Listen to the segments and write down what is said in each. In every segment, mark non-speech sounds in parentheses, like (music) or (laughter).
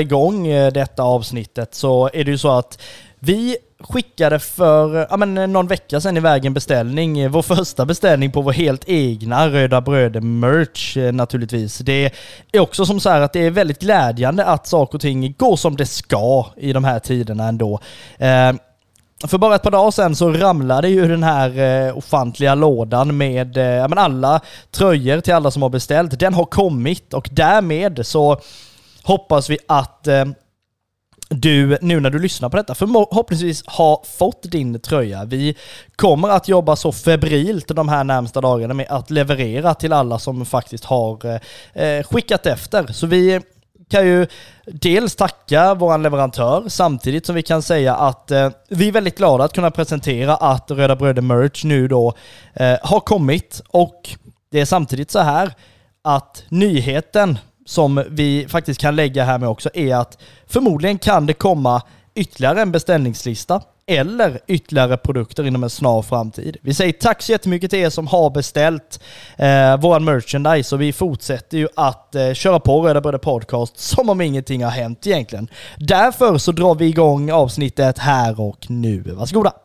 igång eh, detta avsnittet så är det ju så att vi skickade för ja, men eh, någon vecka sedan iväg en beställning, eh, vår första beställning på vår helt egna Röda Bröder-merch naturligtvis. Det är också som så här att det är väldigt glädjande att saker och ting går som det ska i de här tiderna ändå. Eh, för bara ett par dagar sedan så ramlade ju den här eh, ofantliga lådan med eh, alla tröjor till alla som har beställt. Den har kommit och därmed så hoppas vi att eh, du, nu när du lyssnar på detta, förhoppningsvis har fått din tröja. Vi kommer att jobba så febrilt de här närmsta dagarna med att leverera till alla som faktiskt har eh, eh, skickat efter. Så vi kan ju dels tacka vår leverantör samtidigt som vi kan säga att eh, vi är väldigt glada att kunna presentera att Röda Bröder Merch nu då eh, har kommit och det är samtidigt så här att nyheten som vi faktiskt kan lägga här med också är att förmodligen kan det komma ytterligare en beställningslista eller ytterligare produkter inom en snar framtid. Vi säger tack så jättemycket till er som har beställt eh, våran merchandise och vi fortsätter ju att eh, köra på Röda Bröder Podcast som om ingenting har hänt egentligen. Därför så drar vi igång avsnittet här och nu. Varsågoda!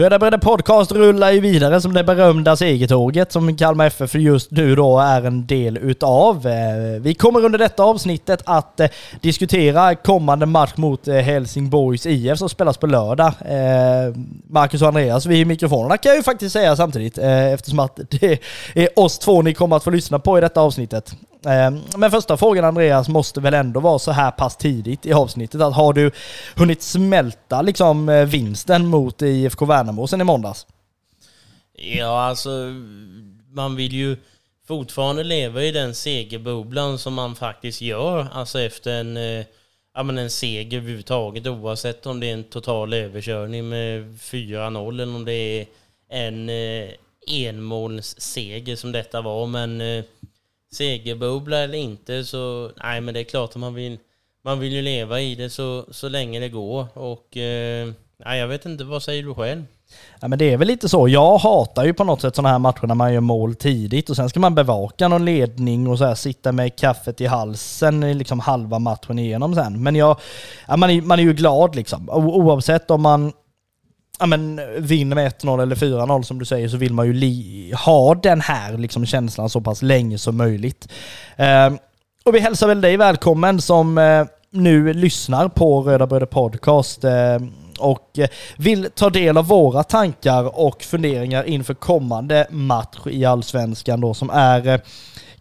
Röda Bröder Podcast rullar ju vidare som det berömda segertåget som Kalmar FF just nu då är en del utav. Eh, vi kommer under detta avsnittet att eh, diskutera kommande match mot eh, Helsingborgs IF som spelas på lördag. Marcus och Andreas vid mikrofonerna kan jag ju faktiskt säga samtidigt eftersom att (laughs) det är oss två ni kommer att få lyssna på i detta avsnittet. Ehm, men första frågan Andreas måste väl ändå vara så här pass tidigt i avsnittet att har du hunnit smälta liksom eh, vinsten mot IFK Värnamo sen i måndags? Ja, alltså man vill ju fortfarande leva i den segerbubblan som man faktiskt gör, alltså efter en, eh, ja, men en seger överhuvudtaget oavsett om det är en total överkörning med 4-0 eller om det är en eh, enmålsseger som detta var. Men eh, segerbubbla eller inte så, nej men det är klart att man vill, man vill ju leva i det så, så länge det går och eh, nej, jag vet inte, vad säger du själv? Ja, men det är väl lite så. Jag hatar ju på något sätt sådana här matcher när man gör mål tidigt och sen ska man bevaka någon ledning och så här, sitta med kaffet i halsen liksom halva matchen igenom sen. Men jag, ja, man, är, man är ju glad liksom. O oavsett om man ja, men, vinner med 1-0 eller 4-0 som du säger så vill man ju ha den här liksom, känslan så pass länge som möjligt. Eh, och vi hälsar väl dig välkommen som eh, nu lyssnar på Röda Bröder Podcast eh, och eh, vill ta del av våra tankar och funderingar inför kommande match i Allsvenskan då som är eh,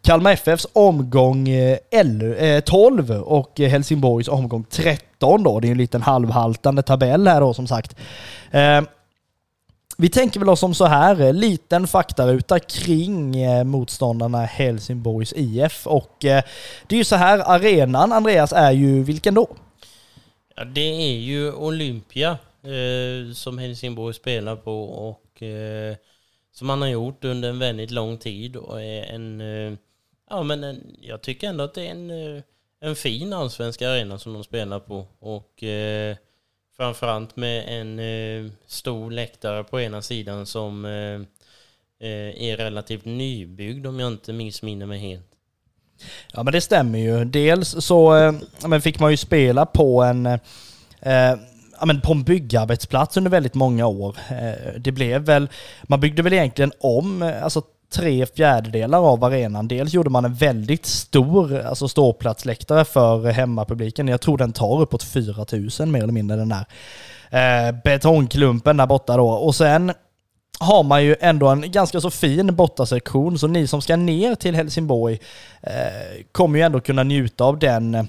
Kalmar FFs omgång eh, 12 eh, och eh, Helsingborgs omgång 13 då. Det är en liten halvhaltande tabell här då som sagt. Vi tänker väl oss som så här, liten faktaruta kring motståndarna Helsingborgs IF och det är ju så här, arenan Andreas är ju vilken då? Ja, det är ju Olympia eh, som Helsingborg spelar på och eh, som man har gjort under en väldigt lång tid och är en eh, Ja, men en, jag tycker ändå att det är en, eh, en fin allsvensk arena som de spelar på. Och eh, framförallt med en eh, stor läktare på ena sidan som eh, eh, är relativt nybyggd om jag inte missminner mig helt. Ja men det stämmer ju. Dels så eh, fick man ju spela på en eh, eh, ja, men på en byggarbetsplats under väldigt många år. Det blev väl, man byggde väl egentligen om, alltså tre fjärdedelar av arenan. Dels gjorde man en väldigt stor alltså ståplatsläktare för hemmapubliken. Jag tror den tar uppåt 4000 mer eller mindre den där eh, betongklumpen där borta då. Och sen har man ju ändå en ganska så fin bortasektion, så ni som ska ner till Helsingborg eh, kommer ju ändå kunna njuta av den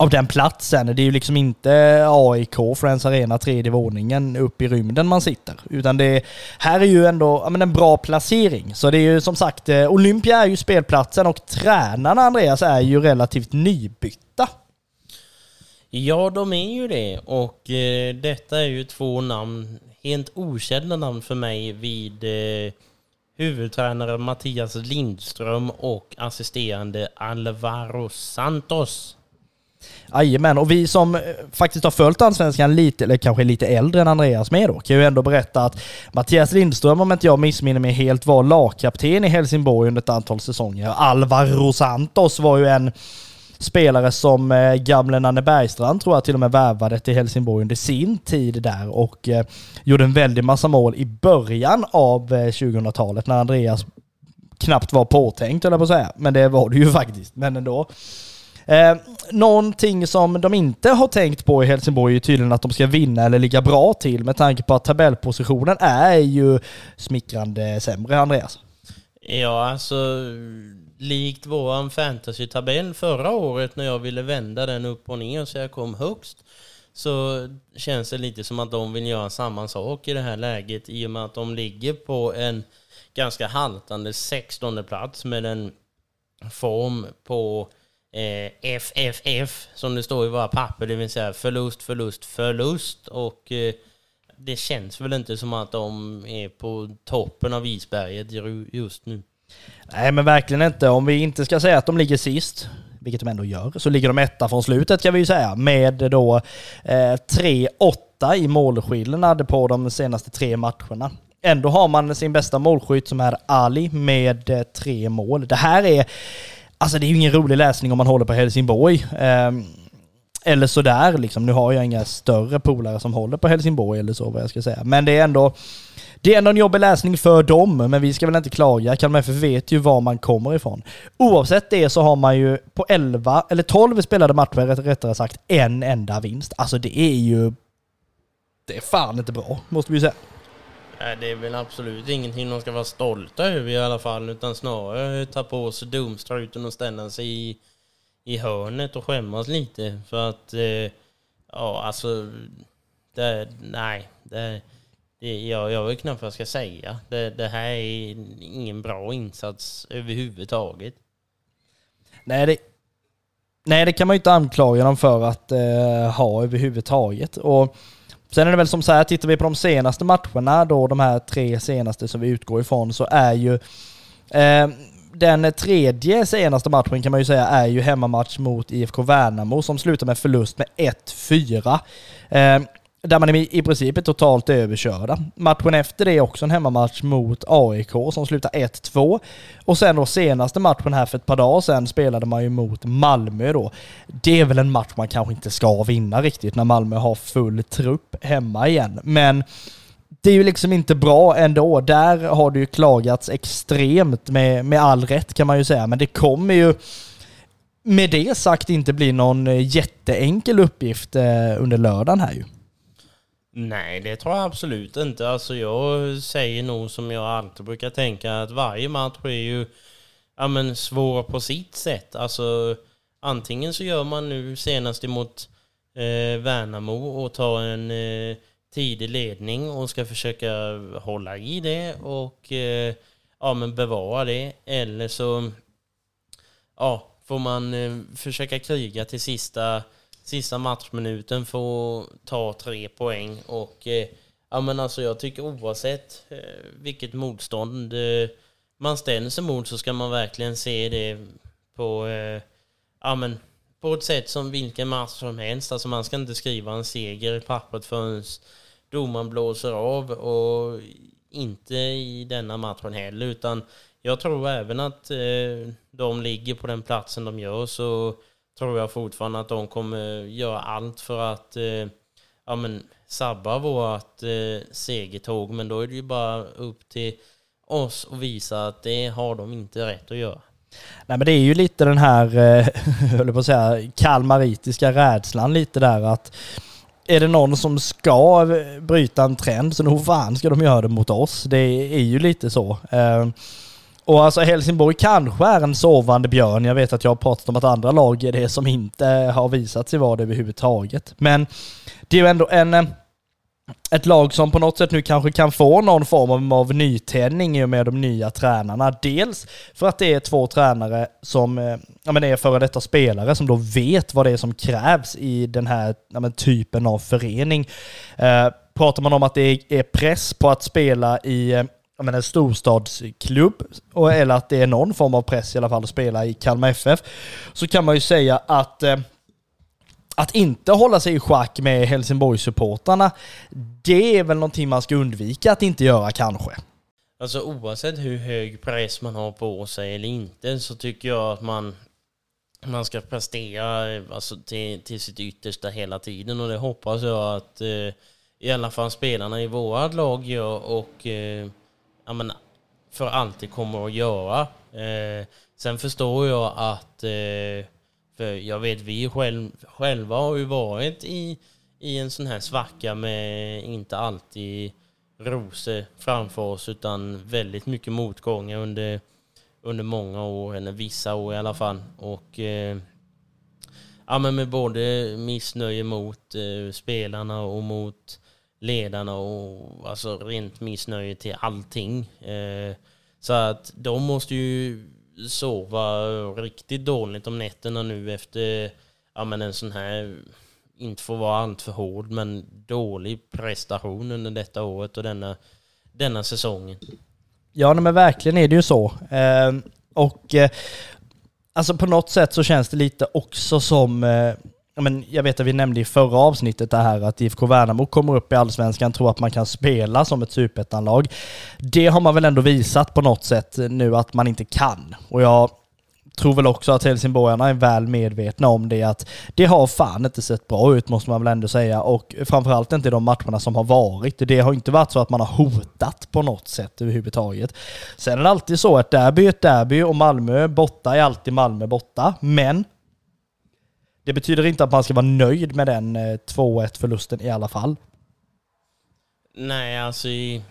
av den platsen. Det är ju liksom inte AIK, Friends Arena, tredje våningen upp i rymden man sitter. Utan det här är ju ändå ja, men en bra placering. Så det är ju som sagt, eh, Olympia är ju spelplatsen och tränarna Andreas är ju relativt nybytta. Ja, de är ju det. Och eh, detta är ju två namn, helt okända namn för mig vid eh, huvudtränare Mattias Lindström och assisterande Alvaro Santos. Jajamän, och vi som eh, faktiskt har följt Allsvenskan lite, eller kanske lite äldre än Andreas med då, kan ju ändå berätta att Mattias Lindström, om inte jag missminner mig helt, var lagkapten i Helsingborg under ett antal säsonger. Alvaro Santos var ju en spelare som eh, gamle Nanne Bergstrand tror jag till och med värvade till Helsingborg under sin tid där och eh, gjorde en väldig massa mål i början av eh, 2000-talet när Andreas knappt var påtänkt eller på att säga. Men det var det ju faktiskt, men ändå. Eh, någonting som de inte har tänkt på i Helsingborg är tydligen att de ska vinna eller ligga bra till med tanke på att tabellpositionen är ju smickrande sämre, Andreas. Ja, alltså likt våran fantasy-tabell förra året när jag ville vända den upp och ner så jag kom högst så känns det lite som att de vill göra samma sak i det här läget i och med att de ligger på en ganska haltande 16 plats med en form på eh, FFF som det står i våra papper, det vill säga förlust, förlust, förlust och eh, det känns väl inte som att de är på toppen av isberget just nu. Nej men verkligen inte. Om vi inte ska säga att de ligger sist, vilket de ändå gör, så ligger de etta från slutet kan vi ju säga. Med då eh, 3-8 i målskillnad på de senaste tre matcherna. Ändå har man sin bästa målskytt som är Ali med eh, tre mål. Det här är, alltså det är ju ingen rolig läsning om man håller på Helsingborg. Eh, eller sådär liksom. Nu har jag inga större polare som håller på Helsingborg eller så vad jag ska säga. Men det är ändå det är ändå en jobbig läsning för dem, men vi ska väl inte klaga. Kalmar FF vet ju var man kommer ifrån. Oavsett det så har man ju på 11, eller 12 spelade matcher rättare sagt, en enda vinst. Alltså det är ju... Det är fan inte bra, måste vi säga. Nej, det är väl absolut ingenting de ska vara stolta över i alla fall, utan snarare ta på sig dumstruten och ställa sig i, i hörnet och skämmas lite. För att, eh, ja alltså, det, nej, det, det, jag, jag vet knappt vad jag ska säga. Det, det här är ingen bra insats överhuvudtaget. Nej, det, nej, det kan man ju inte anklaga dem för att eh, ha överhuvudtaget. Och sen är det väl som så här, tittar vi på de senaste matcherna, då de här tre senaste som vi utgår ifrån, så är ju eh, den tredje senaste matchen kan man ju säga är ju hemmamatch mot IFK Värnamo som slutar med förlust med 1-4. Eh, där man i princip är totalt överkörda. Matchen efter det är också en hemmamatch mot AIK som slutar 1-2. Och sen då senaste matchen här för ett par dagar sedan spelade man ju mot Malmö då. Det är väl en match man kanske inte ska vinna riktigt när Malmö har full trupp hemma igen. Men det är ju liksom inte bra ändå. Där har det ju klagats extremt med, med all rätt kan man ju säga. Men det kommer ju med det sagt inte bli någon jätteenkel uppgift eh, under lördagen här ju. Nej, det tror jag absolut inte. Alltså jag säger nog som jag alltid brukar tänka att varje match är ju ja, men svår på sitt sätt. Alltså antingen så gör man nu senast emot eh, Värnamo och tar en eh, tidig ledning och ska försöka hålla i det och eh, ja, men bevara det. Eller så ja, får man eh, försöka kriga till sista sista matchminuten få ta tre poäng. Och eh, ja men alltså jag tycker oavsett eh, vilket motstånd eh, man ställer sig mot så ska man verkligen se det på, eh, ja men på ett sätt som vilken match som helst. Alltså man ska inte skriva en seger i pappret förrän domaren blåser av och inte i denna matchen heller utan jag tror även att eh, de ligger på den platsen de gör så tror jag fortfarande att de kommer göra allt för att eh, ja, men, sabba vårt eh, segertåg. Men då är det ju bara upp till oss att visa att det har de inte rätt att göra. Nej men det är ju lite den här, eh, (laughs) höll på att säga, kalmaritiska rädslan lite där att är det någon som ska bryta en trend så nog fan ska de göra det mot oss. Det är ju lite så. Eh, och alltså Helsingborg kanske är en sovande björn. Jag vet att jag har pratat om att andra lag är det som inte har visat sig vara det överhuvudtaget. Men det är ju ändå en, eh, ett lag som på något sätt nu kanske kan få någon form av nytändning i och med de nya tränarna. Dels för att det är två tränare som eh, ja, men är före detta spelare som då vet vad det är som krävs i den här ja, men, typen av förening. Eh, pratar man om att det är press på att spela i eh, men en storstadsklubb, eller att det är någon form av press i alla fall att spela i Kalmar FF, så kan man ju säga att eh, att inte hålla sig i schack med Helsingborgssupportrarna, det är väl någonting man ska undvika att inte göra kanske. Alltså oavsett hur hög press man har på sig eller inte så tycker jag att man, man ska prestera alltså, till, till sitt yttersta hela tiden och det hoppas jag att eh, i alla fall spelarna i vårt lag gör och eh, ja, men, för alltid kommer att göra. Eh, sen förstår jag att, eh, för jag vet vi själv, själva har ju varit i, i en sån här svacka med inte alltid rosor framför oss utan väldigt mycket motgångar under, under många år, eller vissa år i alla fall. Och eh, ja, men med både missnöje mot eh, spelarna och mot ledarna och alltså rent missnöje till allting. Eh, så att de måste ju sova riktigt dåligt om nätterna nu efter ja, men en sån här, inte får vara alltför hård, men dålig prestation under detta året och denna, denna säsongen. Ja, men verkligen är det ju så. Eh, och eh, alltså på något sätt så känns det lite också som men jag vet att vi nämnde i förra avsnittet det här att IFK Värnamo kommer upp i Allsvenskan, tror att man kan spela som ett superettanlag. Det har man väl ändå visat på något sätt nu att man inte kan. Och jag tror väl också att helsingborgarna är väl medvetna om det, att det har fan inte sett bra ut måste man väl ändå säga. Och framförallt inte i de matcherna som har varit. Det har inte varit så att man har hotat på något sätt överhuvudtaget. Sen är det alltid så att derby är ett derby och Malmö borta är alltid Malmö borta. Men det betyder inte att man ska vara nöjd med den eh, 2-1 förlusten i alla fall. Nej, alltså i,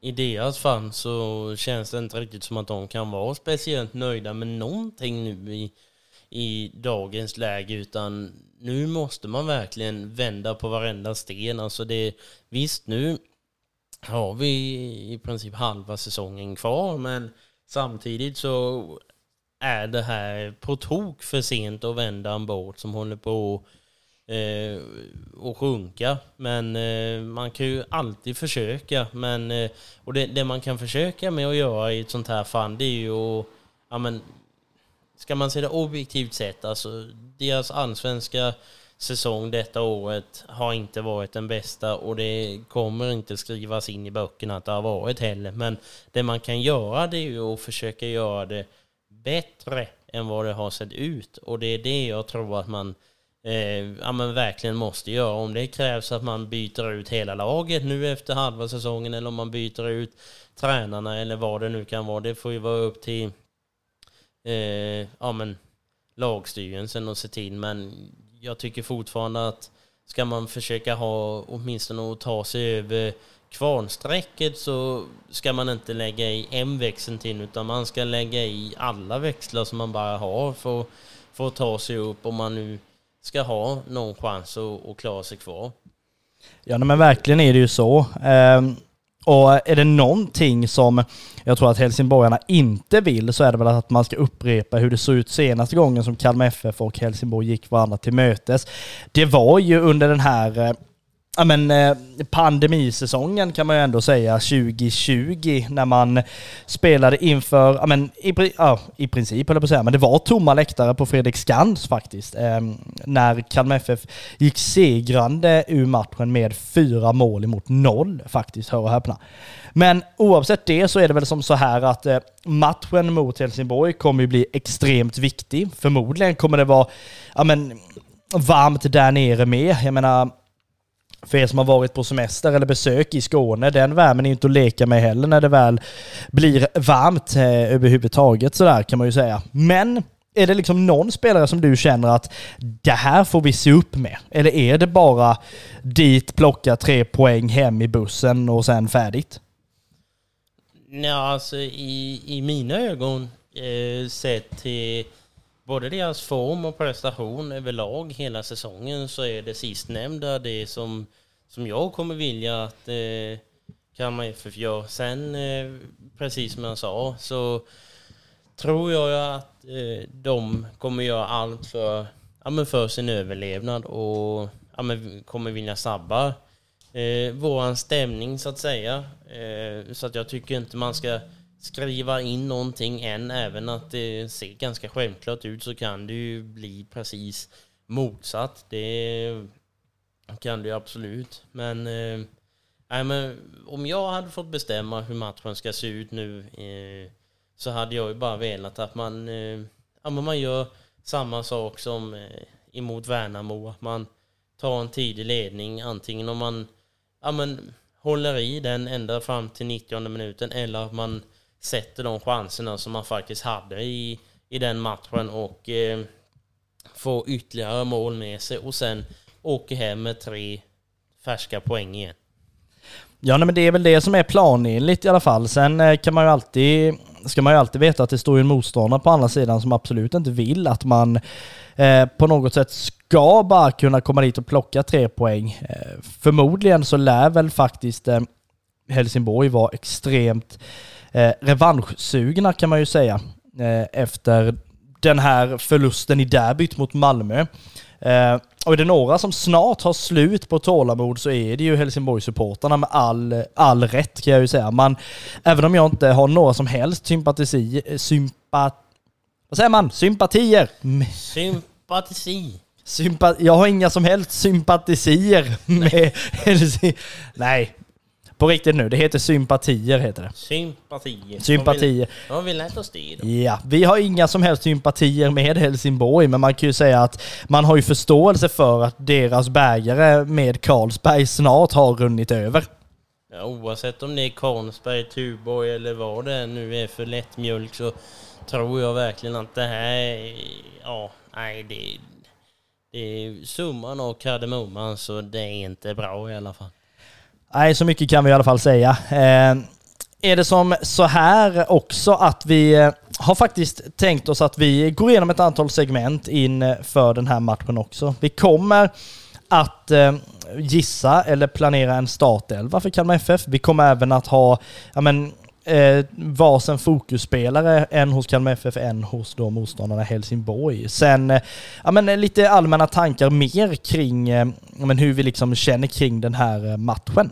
i deras fall så känns det inte riktigt som att de kan vara speciellt nöjda med någonting nu i, i dagens läge, utan nu måste man verkligen vända på varenda sten. Alltså det, visst, nu har vi i princip halva säsongen kvar, men samtidigt så är det här på tok för sent att vända en båt som håller på eh, att sjunka. Men eh, man kan ju alltid försöka. Men, eh, och det, det, man kan försöka med att göra i ett sånt här fall, det är ju att, ja men, ska man se det objektivt sett, alltså deras allsvenska säsong detta året har inte varit den bästa och det kommer inte skrivas in i böckerna att det har varit heller. Men det man kan göra det är ju att försöka göra det bättre än vad det har sett ut. Och det är det jag tror att man eh, ja, men verkligen måste göra. Om det krävs att man byter ut hela laget nu efter halva säsongen eller om man byter ut tränarna eller vad det nu kan vara. Det får ju vara upp till eh, ja, men lagstyrelsen att se till. Men jag tycker fortfarande att ska man försöka ha åtminstone att ta sig över kvarnsträcket så ska man inte lägga i en växel till utan man ska lägga i alla växlar som man bara har för, för att ta sig upp om man nu ska ha någon chans att, att klara sig kvar. Ja men verkligen är det ju så. Ehm, och är det någonting som jag tror att helsingborgarna inte vill så är det väl att man ska upprepa hur det såg ut senaste gången som Kalmar FF och Helsingborg gick varandra till mötes. Det var ju under den här eh, ja, men, eh, pandemisäsongen kan man ju ändå säga, 2020, när man spelade inför, ja, men, i, ja, i princip höll jag på att säga, men det var tomma läktare på Fredrik Skans faktiskt. Eh, när Kalmar FF gick segrande ur matchen med fyra mål emot noll faktiskt, hör och häpna. Men oavsett det så är det väl som så här att eh, matchen mot Helsingborg kommer ju bli extremt viktig. Förmodligen kommer det vara, ja men, varmt där nere med. Jag menar, för er som har varit på semester eller besök i Skåne, den värmen är inte att leka med heller när det väl blir varmt eh, överhuvudtaget sådär kan man ju säga. Men är det liksom någon spelare som du känner att det här får vi se upp med? Eller är det bara dit, plocka tre poäng hem i bussen och sen färdigt? Ja, alltså i, i mina ögon, eh, sett till både deras form och prestation överlag hela säsongen, så är det sistnämnda det som, som jag kommer vilja att eh, Kalmar FF gör. Sen, eh, precis som jag sa, så tror jag att eh, de kommer göra allt för, ja, men för sin överlevnad och ja, men kommer vilja sabba eh, våran stämning så att säga. Eh, så att jag tycker inte man ska skriva in någonting än, även att det ser ganska självklart ut så kan det ju bli precis motsatt. Det kan det ju absolut. Men, äh, men om jag hade fått bestämma hur matchen ska se ut nu äh, så hade jag ju bara velat att man, äh, ja, men man gör samma sak som äh, emot Värnamo. Att man tar en tidig ledning, antingen om man ja, men, håller i den ända fram till 90 minuten eller att man sätter de chanserna som man faktiskt hade i, i den matchen och eh, får ytterligare mål med sig och sen åker hem med tre färska poäng igen. Ja, nej, men det är väl det som är planenligt i alla fall. Sen eh, kan man ju alltid, ska man ju alltid veta att det står en motståndare på andra sidan som absolut inte vill att man eh, på något sätt ska bara kunna komma dit och plocka tre poäng. Eh, förmodligen så lär väl faktiskt eh, Helsingborg vara extremt eh, revanschsugna kan man ju säga eh, efter den här förlusten i derbyt mot Malmö. Eh, och är det några som snart har slut på tålamod så är det ju Helsingborg-supportrarna med all, all rätt kan jag ju säga. Man, även om jag inte har några som helst sympatisi, sympat, vad säger man? Sympatier? Sympatisi. Sympa, jag har inga som helst sympatisier med Helsingborg. Nej, på riktigt nu, det heter sympatier heter det. Sympatier. Sympatier. Ja, vi lärt oss det då. Ja, vi har inga som helst sympatier med Helsingborg, men man kan ju säga att man har ju förståelse för att deras bägare med Carlsberg snart har runnit över. Ja, oavsett om det är Carlsberg, Tuborg eller vad det nu är för lättmjölk så tror jag verkligen att det här är, ja, nej det, det är summan av kardemumman så det är inte bra i alla fall. Nej, så mycket kan vi i alla fall säga. Eh, är det som så här också att vi eh, har faktiskt tänkt oss att vi går igenom ett antal segment inför eh, den här matchen också. Vi kommer att gissa eller planera en startelva för Kalmar FF. Vi kommer även att ha ja, men, eh, varsin fokusspelare, en hos Kalmar FF, en hos då motståndarna Helsingborg. Sen eh, ja, men, lite allmänna tankar mer kring eh, men, hur vi liksom känner kring den här eh, matchen.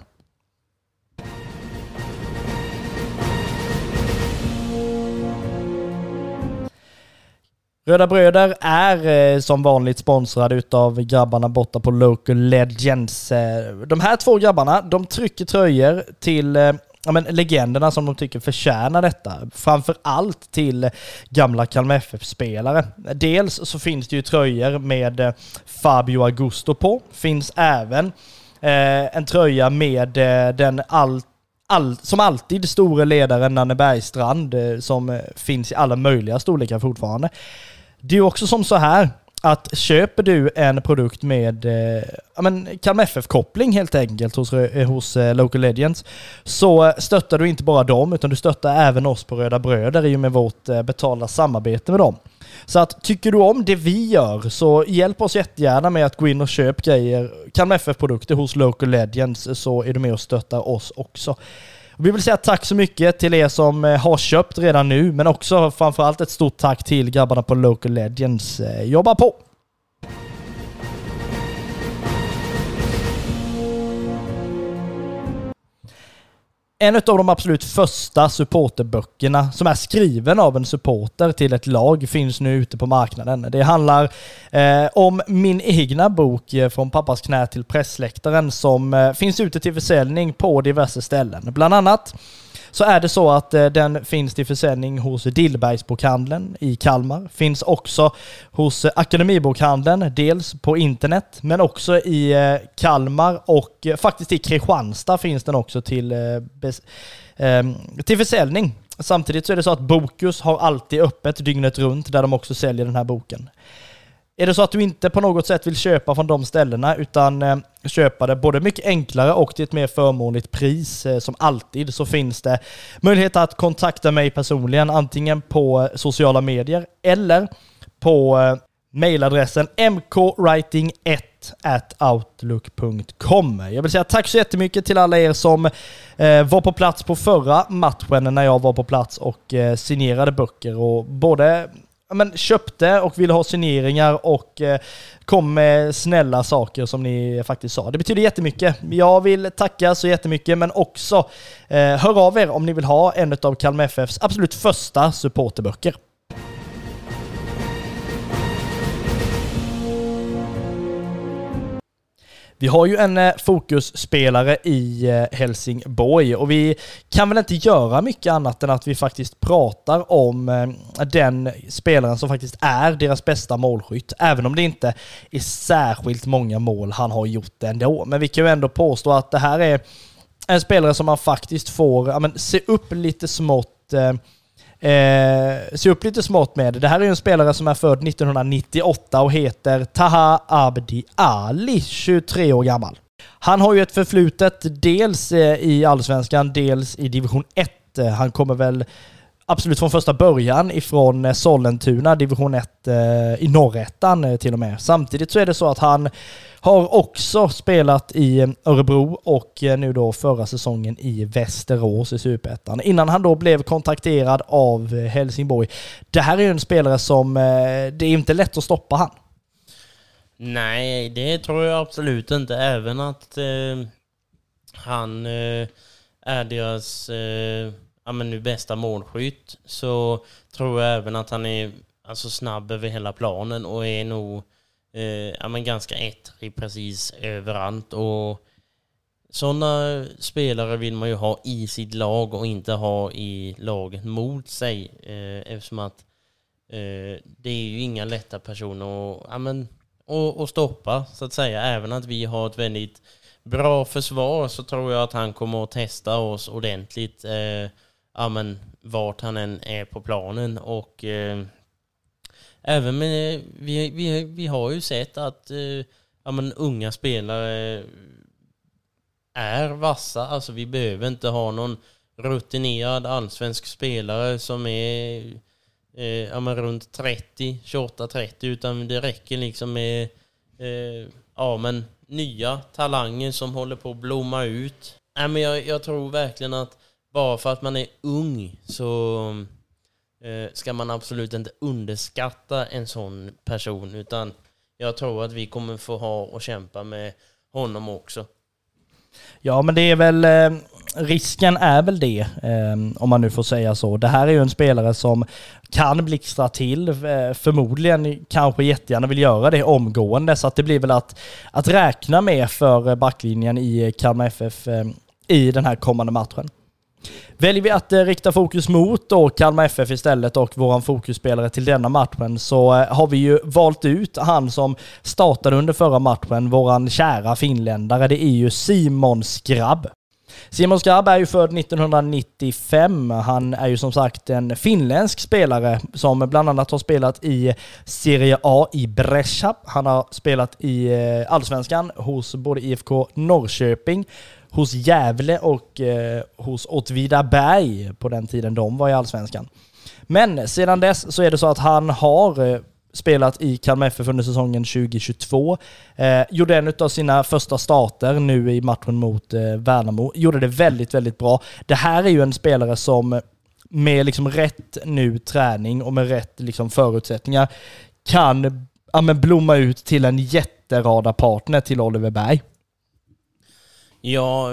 Röda Bröder är eh, som vanligt sponsrade utav grabbarna borta på Local Legends. Eh, de här två grabbarna, de trycker tröjor till eh, ja, men legenderna som de tycker förtjänar detta. Framför allt till gamla Kalmar FF-spelare. Dels så finns det ju tröjor med eh, Fabio Augusto på. Finns även eh, en tröja med eh, den allt all, som alltid store ledaren Nanne Bergstrand eh, som eh, finns i alla möjliga storlekar fortfarande. Det är också som så här att köper du en produkt med eh, men Kalmar FF-koppling helt enkelt hos, eh, hos eh, Local Legends så stöttar du inte bara dem utan du stöttar även oss på Röda Bröder i och med vårt eh, betalda samarbete med dem. Så att tycker du om det vi gör så hjälp oss jättegärna med att gå in och köp grejer, Kalmar FF-produkter hos Local Legends så är du med och stöttar oss också. Vi vill säga tack så mycket till er som eh, har köpt redan nu, men också framförallt ett stort tack till grabbarna på Local Legends. Eh, Jobba på! En av de absolut första supporterböckerna som är skriven av en supporter till ett lag finns nu ute på marknaden. Det handlar eh, om min egna bok eh, Från pappas knä till pressläktaren som eh, finns ute till försäljning på diverse ställen. Bland annat så är det så att eh, den finns till försäljning hos Dillbergsbokhandeln i Kalmar. Finns också hos eh, Akademibokhandeln, dels på internet, men också i eh, Kalmar och eh, faktiskt i Kristianstad finns den också till, eh, ehm, till försäljning. Samtidigt så är det så att Bokus har alltid öppet dygnet runt där de också säljer den här boken. Är det så att du inte på något sätt vill köpa från de ställena utan eh, köpa det både mycket enklare och till ett mer förmånligt pris eh, som alltid så finns det möjlighet att kontakta mig personligen antingen på eh, sociala medier eller på eh, mailadressen mkwriting1 at outlook.com. Jag vill säga tack så jättemycket till alla er som eh, var på plats på förra matchen när jag var på plats och eh, signerade böcker och både men, köpte och ville ha signeringar och eh, kom med snälla saker som ni faktiskt sa. Det betyder jättemycket. Jag vill tacka så jättemycket men också eh, hör av er om ni vill ha en av Kalmar FFs absolut första supporterböcker. Vi har ju en eh, fokusspelare i eh, Helsingborg och vi kan väl inte göra mycket annat än att vi faktiskt pratar om eh, den spelaren som faktiskt är deras bästa målskytt, även om det inte är särskilt många mål han har gjort ändå. Men vi kan ju ändå påstå att det här är en spelare som man faktiskt får ja, men, se upp lite smått Eh, se upp lite smått med. Det här är en spelare som är född 1998 och heter Taha Abdi Ali, 23 år gammal. Han har ju ett förflutet dels eh, i Allsvenskan, dels i division 1. Eh, han kommer väl absolut från första början ifrån eh, Sollentuna, division 1 eh, i norrettan eh, till och med. Samtidigt så är det så att han har också spelat i eh, Örebro och nu då förra säsongen i Västerås i Superettan. Innan han då blev kontakterad av Helsingborg. Det här är ju en spelare som, det är inte lätt att stoppa han. Nej, det tror jag absolut inte. Även att eh, han eh, är deras eh, ja, men nu bästa målskytt så tror jag även att han är alltså, snabb över hela planen och är nog eh, ja, men ganska ettrig precis överallt. Och sådana spelare vill man ju ha i sitt lag och inte ha i laget mot sig eh, eftersom att eh, det är ju inga lätta personer att, ja, men, och, och stoppa så att säga. Även att vi har ett väldigt bra försvar så tror jag att han kommer att testa oss ordentligt. Eh, ja, men, vart han än är på planen. Och eh, även med, vi, vi, vi har ju sett att eh, ja, men, unga spelare är vassa. Alltså vi behöver inte ha någon rutinerad allsvensk spelare som är eh, ja, men runt 30, 28-30 utan det räcker liksom med eh, ja, men nya talanger som håller på att blomma ut. Nej, men jag, jag tror verkligen att bara för att man är ung så eh, ska man absolut inte underskatta en sån person utan jag tror att vi kommer få ha och kämpa med honom också. Ja, men det är väl eh, risken är väl det, eh, om man nu får säga så. Det här är ju en spelare som kan blixtra till, eh, förmodligen kanske jättegärna vill göra det omgående, så att det blir väl att, att räkna med för backlinjen i Kalmar FF eh, i den här kommande matchen. Väljer vi att eh, rikta fokus mot då Kalmar FF istället och våran fokusspelare till denna matchen så eh, har vi ju valt ut han som startade under förra matchen, våran kära finländare. Det är ju Simon Skrabb. Simon Skrabb är ju född 1995. Han är ju som sagt en finländsk spelare som bland annat har spelat i Serie A i Brescia. Han har spelat i eh, Allsvenskan hos både IFK Norrköping hos Gävle och eh, hos Åtvidaberg på den tiden de var i Allsvenskan. Men sedan dess så är det så att han har eh, spelat i Kalmar FF under säsongen 2022. Eh, gjorde en av sina första starter nu i matchen mot eh, Värnamo. Gjorde det väldigt, väldigt bra. Det här är ju en spelare som med liksom rätt nu träning och med rätt liksom förutsättningar kan ja, men blomma ut till en jätteradarpartner till Oliver Berg. Ja,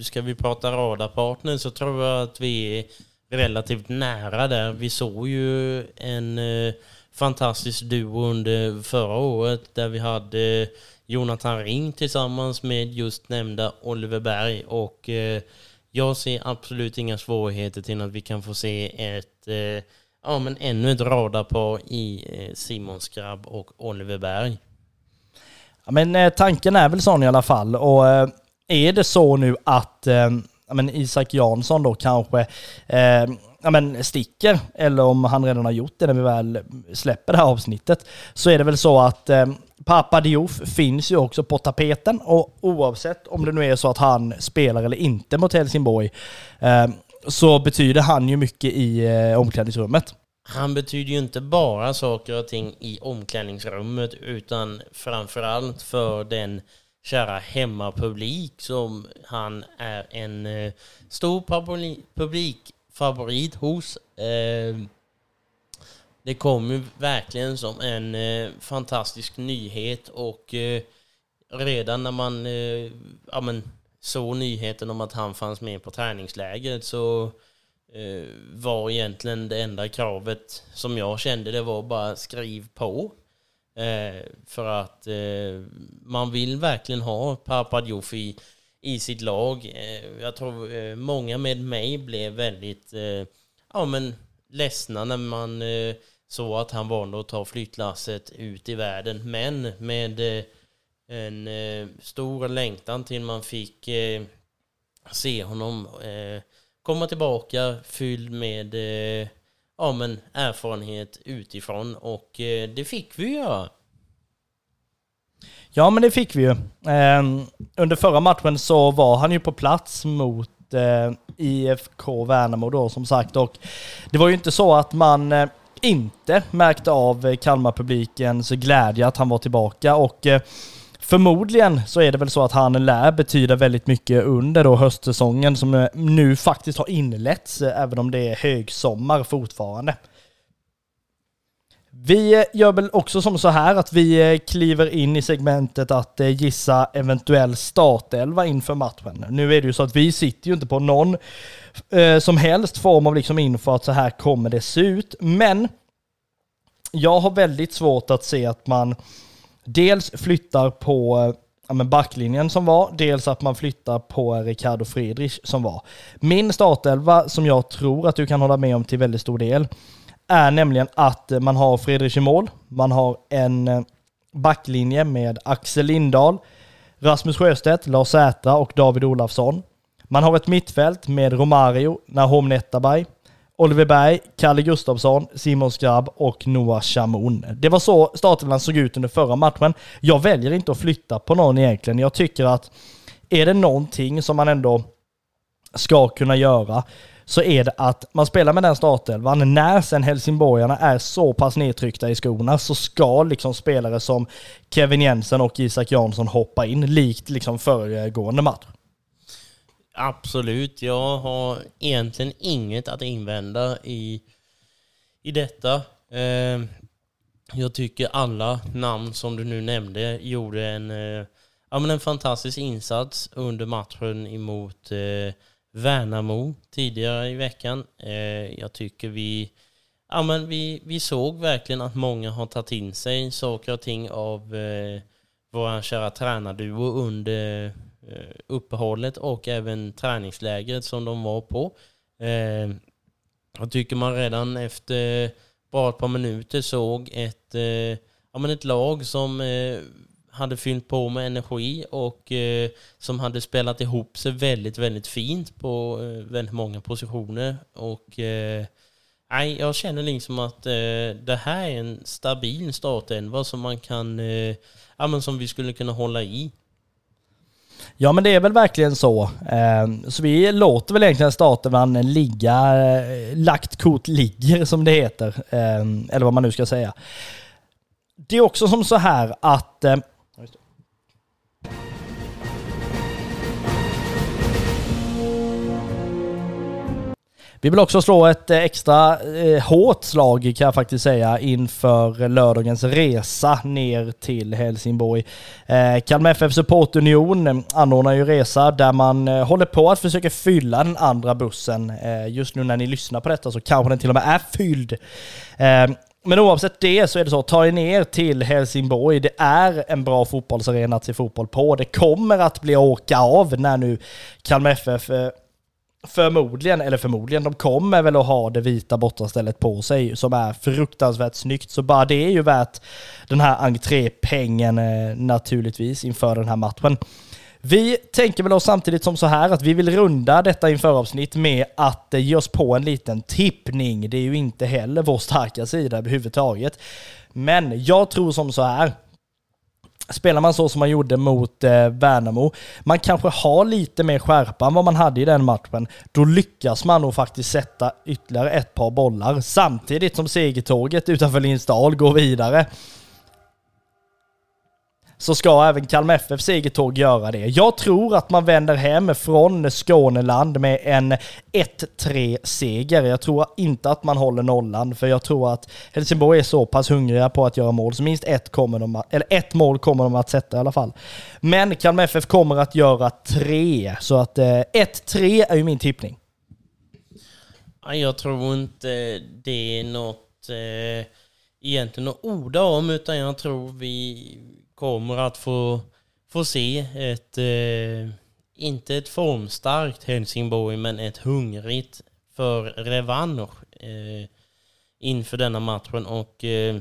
ska vi prata radarpartner så tror jag att vi är relativt nära där. Vi såg ju en eh, fantastisk duo under förra året där vi hade eh, Jonathan Ring tillsammans med just nämnda Oliver Berg och eh, jag ser absolut inga svårigheter till att vi kan få se ett eh, ja, men ännu ett radarpar i eh, Simon Skrabb och Oliver Berg. Ja, men eh, tanken är väl sån i alla fall och är det så nu att eh, men Isak Jansson då kanske eh, ja, men sticker, eller om han redan har gjort det när vi väl släpper det här avsnittet, så är det väl så att eh, Papa Diouf finns ju också på tapeten och oavsett om det nu är så att han spelar eller inte mot Helsingborg eh, så betyder han ju mycket i eh, omklädningsrummet. Han betyder ju inte bara saker och ting i omklädningsrummet utan framförallt för den kära hemmapublik som han är en eh, stor publikfavorit hos. Eh, det kom ju verkligen som en eh, fantastisk nyhet och eh, redan när man eh, ja, men, såg nyheten om att han fanns med på träningslägret så eh, var egentligen det enda kravet som jag kände det var bara skriv på. Eh, för att eh, man vill verkligen ha Papadjouf i, i sitt lag. Eh, jag tror eh, många med mig blev väldigt eh, ja, men ledsna när man eh, såg att han valde att ta flyttlasset ut i världen. Men med eh, en eh, stor längtan till man fick eh, se honom komma tillbaka fylld med ja, men erfarenhet utifrån och eh, det fick vi göra. Ja, men det fick vi ju. Eh, under förra matchen så var han ju på plats mot eh, IFK Värnamo då som sagt och det var ju inte så att man eh, inte märkte av Kalmar-publikens glädje att han var tillbaka och eh, Förmodligen så är det väl så att han lär betyda väldigt mycket under då höstsäsongen som eh, nu faktiskt har inletts, eh, även om det är högsommar fortfarande. Vi eh, gör väl också som så här att vi kliver in i segmentet att gissa eventuell startelva inför matchen. Nu är det ju så att vi sitter ju inte på någon eh, som helst form av liksom info att så här kommer det se ut. Men jag har väldigt svårt att se att man dels flyttar på ja, men backlinjen som var, dels att man flyttar på Ricardo Friedrich som var. Min startelva som jag tror att du kan hålla med om till väldigt stor del är nämligen att man har Friedrich i mål, man har en eh, backlinje med Axel Lindahl, Rasmus Sjöstedt, Lars Sätra och David Olafsson. Man har ett mittfält med Romario, Nahom Netabay, Oliver Berg, Kalle Gustafsson, Simon Skrabb och Noah Chamoun. Det var så startelvan såg ut under förra matchen. Jag väljer inte att flytta på någon egentligen. Jag tycker att är det någonting som man ändå ska kunna göra så är det att man spelar med den startelvan. När sen helsingborgarna är så pass nedtryckta i skorna så ska liksom spelare som Kevin Jensen och Isak Jansson hoppa in, likt liksom föregående match. Absolut, jag har egentligen inget att invända i, i detta. Eh, jag tycker alla namn som du nu nämnde gjorde en, eh, ja, men en fantastisk insats under matchen emot eh, Värnamo tidigare i veckan. Eh, jag tycker vi, ja, men vi, vi såg verkligen att många har tagit in sig saker och ting av eh, vår kära tränarduo under Eh, uppehållet och även träningslägret som de var på. Eh, jag tycker man redan efter bara ett par minuter såg ett, eh, ja, men ett lag som hade fyllt på med energi och eh, som hade spelat ihop sig väldigt, väldigt fint på eh, väldigt många positioner. Och eh, nej, jag känner liksom att eh, det här är en stabil startelva som man kan, ja men som vi skulle kunna hålla i. Ja men det är väl verkligen så. Ehm, så vi låter väl egentligen startelvan ligga, eh, lagt kort ligger som det heter. Ehm, eller vad man nu ska säga. Det är också som så här att eh, Vi vill också slå ett eh, extra eh, hårt slag kan jag faktiskt säga inför lördagens resa ner till Helsingborg. Eh, Kalmar FF Support Union anordnar ju resa där man eh, håller på att försöka fylla den andra bussen. Eh, just nu när ni lyssnar på detta så kanske den till och med är fylld. Eh, men oavsett det så är det så, ta er ner till Helsingborg. Det är en bra fotbollsarena att se fotboll på. Det kommer att bli åka av när nu Kalmar FF förmodligen, eller förmodligen, de kommer väl att ha det vita bortastället på sig som är fruktansvärt snyggt. Så bara det är ju värt den här entrépengen eh, naturligtvis inför den här matchen. Vi tänker väl oss samtidigt som så här att vi vill runda detta införavsnitt med att eh, ge oss på en liten tippning. Det är ju inte heller vår starka sida överhuvudtaget. Men jag tror som så här. Spelar man så som man gjorde mot eh, Värnamo, man kanske har lite mer skärpa än vad man hade i den matchen, då lyckas man nog faktiskt sätta ytterligare ett par bollar. Samtidigt som segertåget utanför Lindsdal går vidare så ska även Kalmar FF segertåg göra det. Jag tror att man vänder hem från Skåneland med en 1-3-seger. Jag tror inte att man håller nollan, för jag tror att Helsingborg är så pass hungriga på att göra mål, så minst ett, kommer de eller ett mål kommer de att sätta i alla fall. Men Kalmar FF kommer att göra tre, så att eh, 1-3 är ju min tippning. Jag tror inte det är något eh, egentligen att orda om, utan jag tror vi kommer att få, få se ett, eh, inte ett formstarkt Helsingborg, men ett hungrigt för revansch eh, inför denna matchen. Och eh,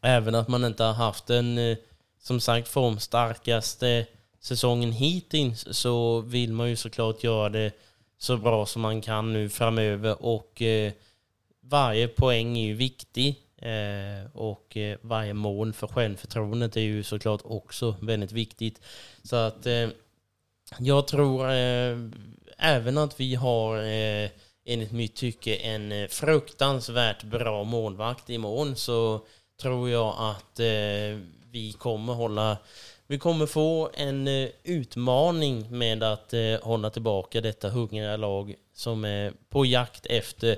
även att man inte har haft den, eh, som sagt, formstarkaste säsongen hittills så vill man ju såklart göra det så bra som man kan nu framöver. Och eh, varje poäng är ju viktig. Eh, och eh, varje mål för självförtroendet är ju såklart också väldigt viktigt. Så att eh, jag tror eh, även att vi har eh, enligt mitt tycke en eh, fruktansvärt bra målvakt i mån så tror jag att eh, vi kommer hålla vi kommer få en utmaning med att hålla tillbaka detta hungriga lag som är på jakt efter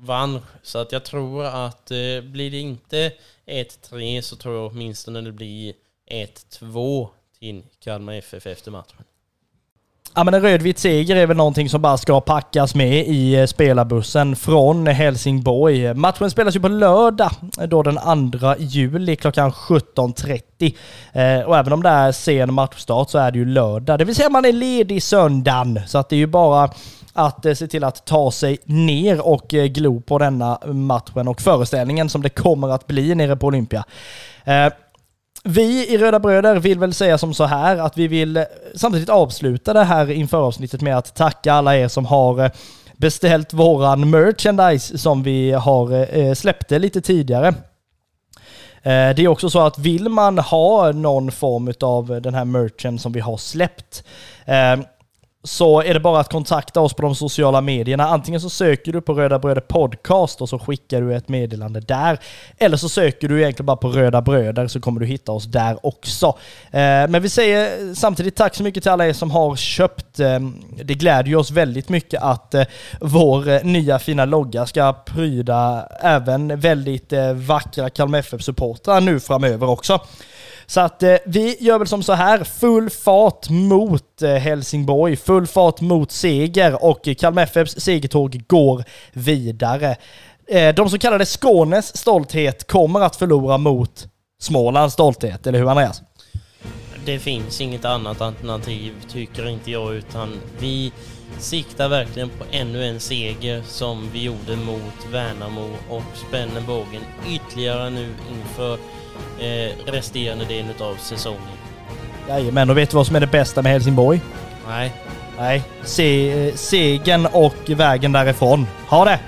vann. Så att jag tror att eh, blir det inte 1-3 så tror jag åtminstone det blir 1-2 till Kalmar FF efter matchen. Ja men en rödvit seger är väl någonting som bara ska packas med i eh, spelarbussen från Helsingborg. Matchen spelas ju på lördag, eh, då den 2 juli klockan 17.30. Eh, och även om det är sen matchstart så är det ju lördag, det vill säga man är ledig söndagen. Så att det är ju bara att eh, se till att ta sig ner och eh, glo på denna matchen och föreställningen som det kommer att bli nere på Olympia. Eh, vi i Röda Bröder vill väl säga som så här att vi vill samtidigt avsluta det här inför avsnittet med att tacka alla er som har beställt våran merchandise som vi har släppte lite tidigare. Det är också så att vill man ha någon form av den här merchen som vi har släppt så är det bara att kontakta oss på de sociala medierna. Antingen så söker du på Röda Bröder Podcast och så skickar du ett meddelande där. Eller så söker du egentligen bara på Röda Bröder så kommer du hitta oss där också. Eh, men vi säger samtidigt tack så mycket till alla er som har köpt. Ehm, det glädjer oss väldigt mycket att eh, vår eh, nya fina logga ska pryda även väldigt vackra Kalmar FF-supportrar nu framöver också. Så att eh, vi gör väl som så här, full fart mot eh, Helsingborg, full fart mot seger och Kalmar FFs segertåg går vidare. Eh, de så kallade Skånes stolthet kommer att förlora mot Smålands stolthet, eller hur Andreas? Det finns inget annat alternativ, tycker inte jag, utan vi siktar verkligen på ännu en seger som vi gjorde mot Värnamo och spänner bågen ytterligare nu inför eh, resterande delen av säsongen. Jajamän, och vet du vad som är det bästa med Helsingborg? Nej. Nej, Se, eh, segern och vägen därifrån. Ha det!